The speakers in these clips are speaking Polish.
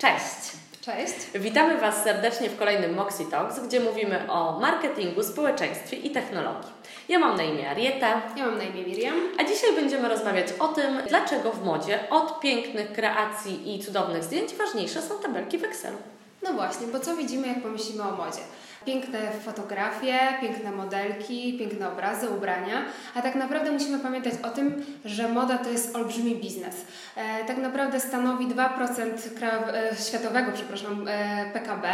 Cześć! Cześć! Witamy Was serdecznie w kolejnym Moxie Talks, gdzie mówimy o marketingu, społeczeństwie i technologii. Ja mam na imię Arieta. Ja mam na imię Miriam. A dzisiaj będziemy rozmawiać o tym, dlaczego w modzie od pięknych kreacji i cudownych zdjęć ważniejsze są tabelki w Excelu. No właśnie, bo co widzimy, jak pomyślimy o modzie? Piękne fotografie, piękne modelki, piękne obrazy, ubrania, a tak naprawdę musimy pamiętać o tym, że moda to jest olbrzymi biznes. E, tak naprawdę stanowi 2% e, światowego przepraszam, e, PKB,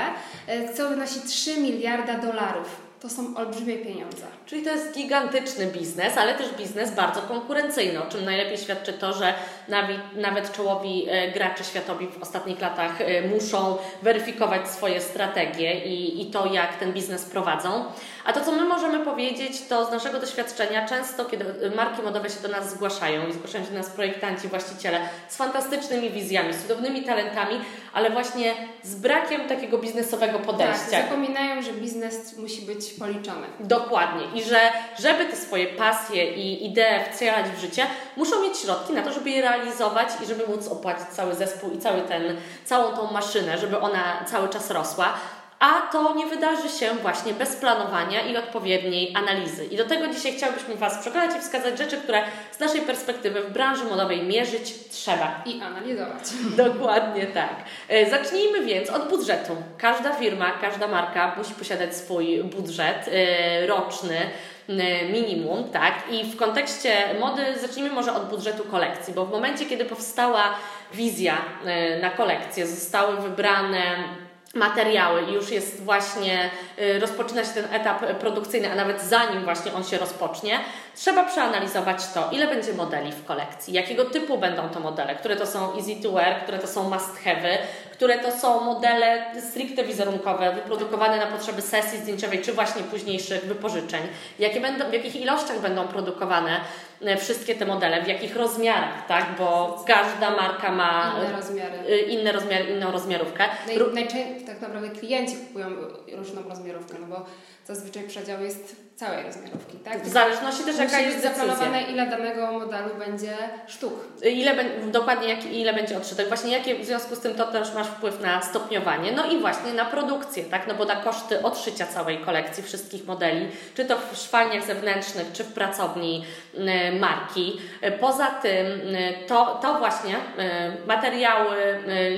co wynosi 3 miliarda dolarów. To są olbrzymie pieniądze. Czyli to jest gigantyczny biznes, ale też biznes bardzo konkurencyjny, o czym najlepiej świadczy to, że nawet czołowi e, gracze światowi w ostatnich latach e, muszą weryfikować swoje strategie i, i to, jak ten biznes prowadzą. A to, co my możemy powiedzieć, to z naszego doświadczenia, często kiedy marki modowe się do nas zgłaszają i zgłaszają się do nas projektanci, właściciele z fantastycznymi wizjami, z cudownymi talentami, ale właśnie z brakiem takiego biznesowego podejścia. Tak, zapominają, że biznes musi być policzony. Dokładnie. I że żeby te swoje pasje i idee wcielać w życie, muszą mieć środki na to, żeby je realizować i żeby móc opłacić cały zespół i cały ten, całą tą maszynę, żeby ona cały czas rosła a to nie wydarzy się właśnie bez planowania i odpowiedniej analizy. I do tego dzisiaj chciałbyśmy Was przekonać i wskazać rzeczy, które z naszej perspektywy w branży modowej mierzyć trzeba. I analizować. Dokładnie tak. E, zacznijmy więc od budżetu. Każda firma, każda marka musi posiadać swój budżet e, roczny minimum, tak? I w kontekście mody zacznijmy może od budżetu kolekcji, bo w momencie, kiedy powstała wizja na kolekcję, zostały wybrane materiały i już jest właśnie, y, rozpoczyna się ten etap produkcyjny, a nawet zanim właśnie on się rozpocznie, trzeba przeanalizować to, ile będzie modeli w kolekcji, jakiego typu będą to modele, które to są easy to wear, które to są must have, które to są modele stricte wizerunkowe, wyprodukowane na potrzeby sesji zdjęciowej, czy właśnie późniejszych wypożyczeń, jakie będą, w jakich ilościach będą produkowane e, wszystkie te modele, w jakich rozmiarach, tak, bo każda marka ma inne rozmiary, e, inne rozmiary inną rozmiarówkę. No najczęściej tak naprawdę klienci kupują różną rozmiarówkę, no bo zazwyczaj przedział jest całej rozmiarówki, tak? W zależności też jaka jest zaplanowane, ile danego modelu będzie sztuk. Ile dokładnie jak, ile będzie odszytek. Właśnie jakie w związku z tym to też masz wpływ na stopniowanie. No i właśnie na produkcję, tak? No bo na koszty odszycia całej kolekcji wszystkich modeli, czy to w szwalniach zewnętrznych, czy w pracowni marki. Poza tym to, to właśnie materiały,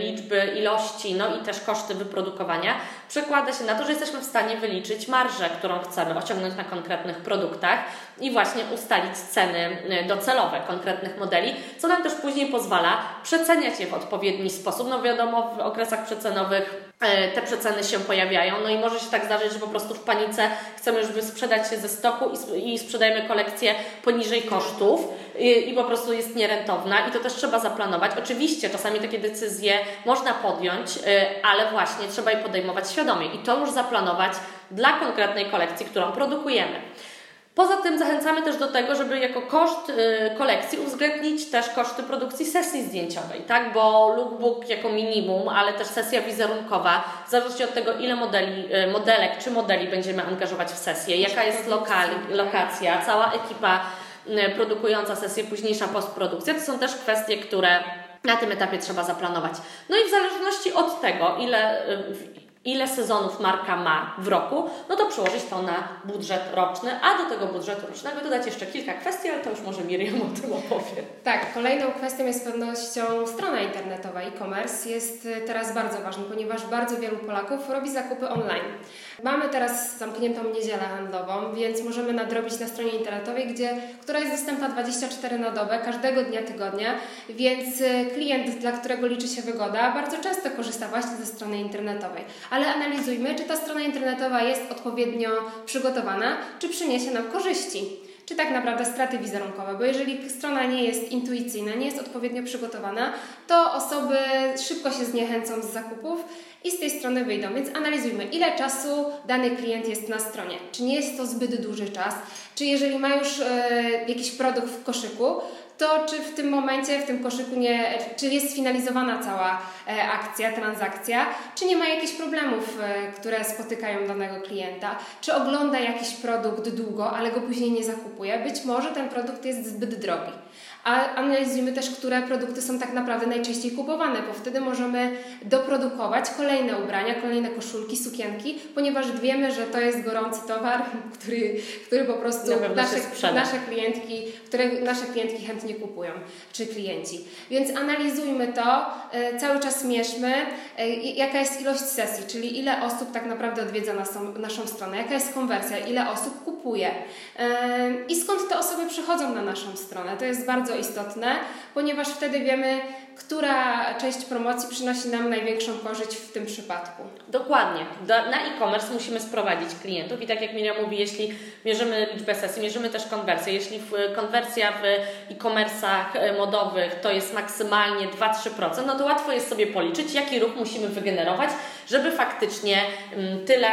liczby, ilości, no i też koszty wyprodukowania przekłada się na to, że jesteśmy w stanie wyliczyć marżę, którą chcemy osiągnąć na konkretnych produktach i właśnie ustalić ceny y, docelowe konkretnych modeli, co nam też później pozwala przeceniać je w odpowiedni sposób. No wiadomo, w okresach przecenowych y, te przeceny się pojawiają, no i może się tak zdarzyć, że po prostu w panice chcemy już sprzedać się ze stoku i, sprzedajemy kolekcję poniżej kosztów i, i po prostu jest nierentowna i to też trzeba zaplanować. Oczywiście czasami takie decyzje można podjąć, y, ale właśnie trzeba je podejmować świadomie i to już zaplanować dla konkretnej kolekcji, którą produkujemy. Poza tym zachęcamy też do tego, żeby jako koszt y, kolekcji uwzględnić też koszty produkcji sesji zdjęciowej, tak? Bo lookbook jako minimum, ale też sesja wizerunkowa, w zależności od tego, ile modeli, y, modelek czy modeli będziemy angażować w sesję, jaka jest lokal, lokacja, cała ekipa y, produkująca sesję, późniejsza postprodukcja, to są też kwestie, które na tym etapie trzeba zaplanować. No i w zależności od tego, ile ile sezonów marka ma w roku, no to przełożyć to na budżet roczny, a do tego budżetu rocznego dodać jeszcze kilka kwestii, ale to już może Miriam o tym opowie. Tak, kolejną kwestią jest z pewnością strona internetowa. E-commerce jest y, teraz bardzo ważny, ponieważ bardzo wielu Polaków robi zakupy online. Mamy teraz zamkniętą niedzielę handlową, więc możemy nadrobić na stronie internetowej, gdzie, która jest dostępna 24 na dobę, każdego dnia tygodnia, więc y, klient, dla którego liczy się wygoda, bardzo często korzysta właśnie ze strony internetowej. Ale analizujmy, czy ta strona internetowa jest odpowiednio przygotowana, czy przyniesie nam korzyści czy tak naprawdę straty wizerunkowe, bo jeżeli strona nie jest intuicyjna, nie jest odpowiednio przygotowana, to osoby szybko się zniechęcą z zakupów i z tej strony wyjdą. Więc analizujmy, ile czasu dany klient jest na stronie. Czy nie jest to zbyt duży czas? Czy jeżeli ma już e, jakiś produkt w koszyku, to czy w tym momencie, w tym koszyku nie, czy jest sfinalizowana cała e, akcja, transakcja, czy nie ma jakichś problemów, e, które spotykają danego klienta, czy ogląda jakiś produkt długo, ale go później nie zakupuje. Być może ten produkt jest zbyt drogi. a analizujmy też, które produkty są tak naprawdę najczęściej kupowane, bo wtedy możemy doprodukować kolejne ubrania, kolejne koszulki, sukienki, ponieważ wiemy, że to jest gorący towar, który, który po prostu nasze, nasze klientki, które nasze klientki chętnie kupują, czy klienci. Więc analizujmy to, e, cały czas mierzmy, e, jaka jest ilość sesji, czyli ile osób tak naprawdę odwiedza naszą, naszą stronę, jaka jest konwersja, ile osób kupuje e, i skąd te osoby przychodzą na naszą stronę. To jest bardzo istotne, ponieważ wtedy wiemy, która część promocji przynosi nam największą korzyść w tym przypadku. Dokładnie. na e-commerce musimy sprowadzić klientów i tak jak Miriam mówi, jeśli mierzymy liczbę sesji, mierzymy też konwersję. Jeśli konwersja w e-commerce'ach e, modowych to jest maksymalnie 2-3%, no to łatwo jest sobie policzyć, jaki ruch musimy wygenerować, żeby faktycznie mm, tyle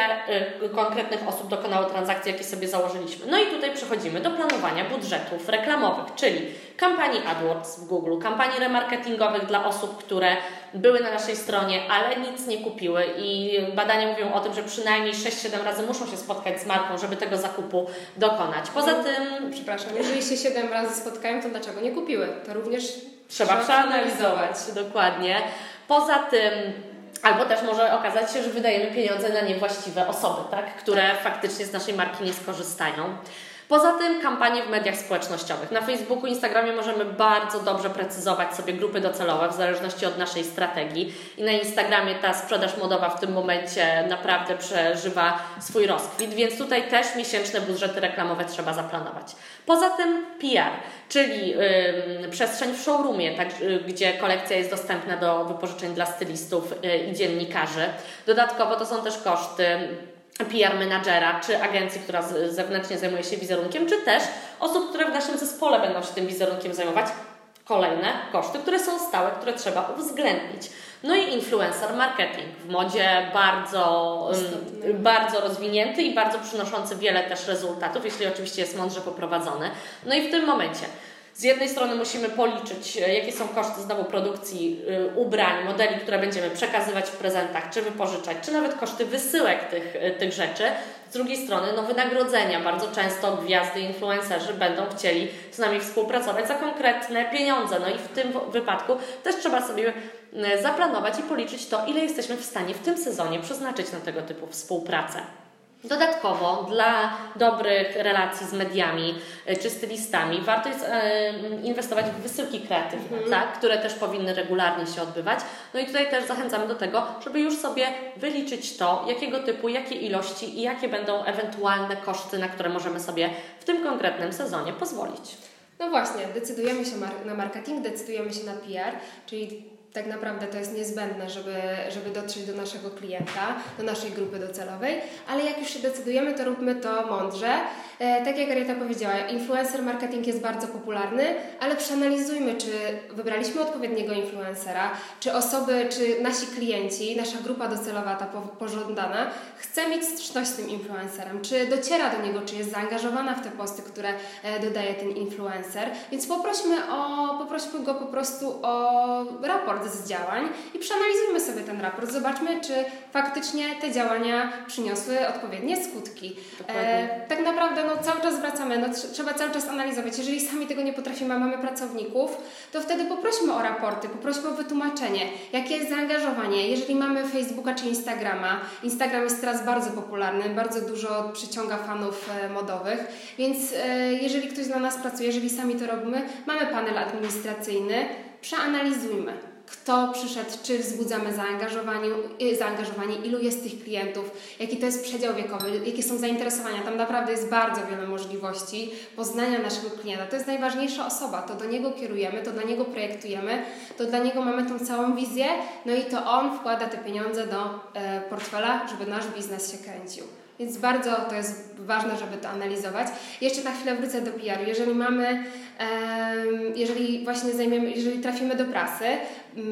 y, konkretnych osób dokonało transakcji, jakie sobie założyliśmy. No i tutaj przechodzimy do planowania budżetów reklamowych, czyli kampanii AdWords w Google, kampanii remarketingowych dla osób, które były na naszej stronie, ale nic nie kupiły i badania mówią o tym, że przynajmniej 6-7 razy muszą się spotkać z marką, żeby tego zakupu dokonać. Poza tym... Przepraszam, jeżeli się 7 razy spotkają, to dlaczego nie kupiły? To również trzeba, trzeba przeanalizować. Dokładnie. Poza tym Albo też może okazać się, że wydajemy pieniądze na niewłaściwe osoby, tak? które faktycznie z naszej marki nie skorzystają. Poza tym kampanie w mediach społecznościowych. Na Facebooku, Instagramie możemy bardzo dobrze precyzować sobie grupy docelowe w zależności od naszej strategii. I na Instagramie ta sprzedaż modowa w tym momencie naprawdę przeżywa swój rozkwit, więc tutaj też miesięczne budżety reklamowe trzeba zaplanować. Poza tym PR, czyli yy, przestrzeń w showroomie, tak, yy, gdzie kolekcja jest dostępna do wypożyczeń dla stylistów yy, i dziennikarzy. Dodatkowo to są też koszty PR menadżera, czy agencji, która zewnętrznie zajmuje się wizerunkiem, czy też osób, które w naszym zespole będą się tym wizerunkiem zajmować. Kolejne koszty, które są stałe, które trzeba uwzględnić. No i influencer marketing w modzie bardzo, bardzo rozwinięty i bardzo przynoszący wiele też rezultatów, jeśli oczywiście jest mądrze poprowadzony. No i w tym momencie z jednej strony musimy policzyć, e, jakie są koszty znowu produkcji e, ubrań, modeli, które będziemy przekazywać w prezentach, czy wypożyczać, czy nawet koszty wysyłek tych, e, tych rzeczy. Z drugiej strony, no wynagrodzenia. Bardzo często gwiazdy, influencerzy będą chcieli z nami współpracować za konkretne pieniądze. No i w tym wypadku też trzeba sobie zaplanować i policzyć to, ile jesteśmy w stanie w tym sezonie przeznaczyć na tego typu współpracę. Dodatkowo dla dobrych relacji z mediami e, czy stylistami warto jest e, inwestować w wysyłki kreatywne, mm. tak? które też powinny regularnie się odbywać. No i tutaj też zachęcamy do tego, żeby już sobie wyliczyć to, jakiego typu, jakie ilości i jakie będą ewentualne koszty, na które możemy sobie w tym konkretnym sezonie pozwolić. No właśnie, decydujemy się na marketing, decydujemy się na PR, czyli tak naprawdę to jest niezbędne, żeby, żeby dotrzeć do naszego klienta, do naszej grupy docelowej, ale jak już się decydujemy, to róbmy to mądrze. E, tak jak Arieta powiedziała, influencer marketing jest bardzo popularny, ale przeanalizujmy, czy wybraliśmy odpowiedniego influencera, czy osoby, czy nasi klienci, nasza grupa docelowa, ta pożądana, chce mieć styczność z tym influencerem, czy dociera do niego, czy jest zaangażowana w te posty, które e, dodaje ten influencer. Więc poprośmy, o, poprośmy go po prostu o raport z działań i przeanalizujmy sobie ten raport. Zobaczmy, czy faktycznie te działania przyniosły odpowiednie skutki. E, tak naprawdę no, cały czas wracamy, no, trzeba cały czas analizować. Jeżeli sami tego nie potrafimy, a mamy pracowników, to wtedy poprośmy o raporty, poprośmy o wytłumaczenie, jakie jest zaangażowanie. Jeżeli mamy Facebooka czy Instagrama, Instagram jest teraz bardzo popularny, bardzo dużo przyciąga fanów e, modowych, więc e, jeżeli ktoś dla nas pracuje, jeżeli sami to robimy, mamy panel administracyjny, przeanalizujmy kto przyszedł, czy wzbudzamy zaangażowanie, y, zaangażowanie, ilu jest tych klientów, jaki to jest przedział wiekowy, jakie są zainteresowania. Tam naprawdę jest bardzo wiele możliwości poznania naszego klienta. To jest najważniejsza osoba, to do niego kierujemy, to dla niego projektujemy, to dla niego mamy tą całą wizję, no i to on wkłada te pieniądze do e, portfela, żeby nasz biznes się kręcił. Więc bardzo to jest ważne, żeby to analizować. Jeszcze na chwilę wrócę do PR-u. Jeżeli mamy, jeżeli właśnie zajmiemy, jeżeli trafimy do prasy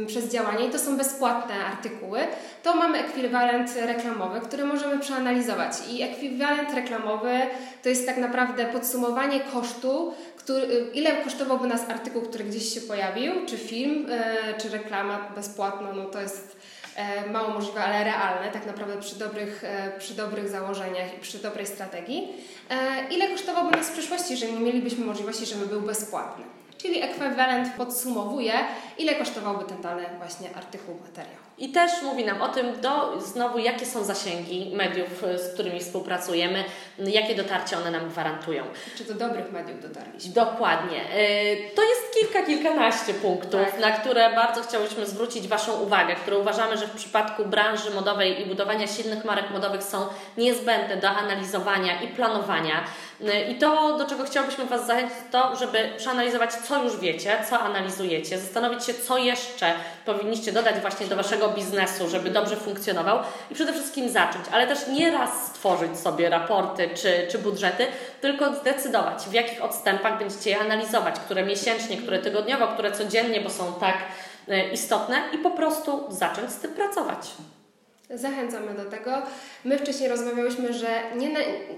przez działanie i to są bezpłatne artykuły, to mamy ekwiwalent reklamowy, który możemy przeanalizować. I ekwiwalent reklamowy to jest tak naprawdę podsumowanie kosztu, który, ile kosztowałby nas artykuł, który gdzieś się pojawił, czy film, e, czy reklama bezpłatna, no to jest E, mało możliwe, ale realne, tak naprawdę przy dobrych, e, przy dobrych założeniach i przy dobrej strategii. Ile kosztowałby nas w przyszłości, jeżeli nie mielibyśmy możliwości, żeby był bezpłatny? czyli ekwiwalent podsumowuje, ile kosztowałby ten dany właśnie artykuł, materiał. I też mówi nam o tym, do, znowu, jakie są zasięgi mediów, z którymi współpracujemy, jakie dotarcie one nam gwarantują. Czy do dobrych mediów dotarliśmy? Dokładnie. Y, to jest kilka, kilkanaście punktów, tak. na które bardzo chciałyśmy zwrócić Waszą uwagę, które uważamy, że w przypadku branży modowej i budowania silnych marek modowych są niezbędne do analizowania i planowania. Y, I to, do czego chciałbyśmy Was zachęcić, to, żeby przeanalizować, co już wiecie, co analizujecie, zastanowić się, co jeszcze powinniście dodać właśnie do Waszego biznesu, żeby dobrze funkcjonował i przede wszystkim zacząć, ale też nie raz stworzyć sobie raporty czy, czy budżety, tylko zdecydować, w jakich odstępach będziecie je analizować, które miesięcznie, które tygodniowo, które codziennie, bo są tak y, istotne i po prostu zacząć z tym pracować. Zachęcamy do tego. My wcześniej rozmawiałyśmy, że nie,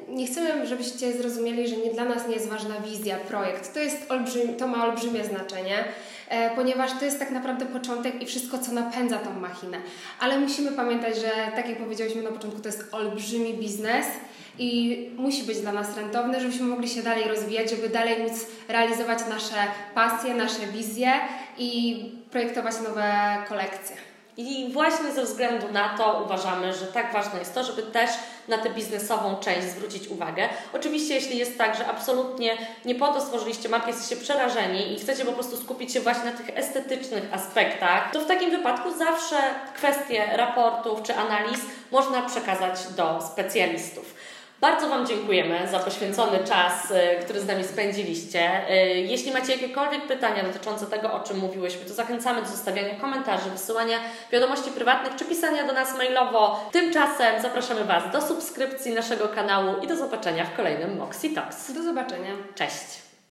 nie chcemy, żebyście zrozumieli, że nie dla nas nie jest ważna wizja, projekt. To, jest to ma olbrzymie znaczenie, e, ponieważ to jest tak naprawdę początek i wszystko, co napędza tą machinę. Ale musimy pamiętać, że tak jak powiedziałyśmy na początku, to jest olbrzymi biznes i musi być dla nas rentowny, żebyśmy mogli się dalej rozwijać, żeby dalej móc realizować nasze pasje, nasze wizje i projektować nowe kolekcje. I właśnie ze względu na to uważamy, że tak ważne jest to, żeby też na tę biznesową część zwrócić uwagę. Oczywiście, jeśli jest tak, że absolutnie nie po to stworzyliście markę, jesteście przerażeni i chcecie po prostu skupić się właśnie na tych estetycznych aspektach, to w takim wypadku zawsze kwestie raportów czy analiz można przekazać do specjalistów. Bardzo Wam dziękujemy za poświęcony czas, y, który z nami spędziliście. Y, jeśli macie jakiekolwiek pytania dotyczące tego, o czym mówiłyśmy, to zachęcamy do zostawiania komentarzy, wysyłania wiadomości prywatnych czy pisania do nas mailowo. Tymczasem zapraszamy Was do subskrypcji naszego kanału i do zobaczenia w kolejnym Moxie Talks. Do zobaczenia. Cześć!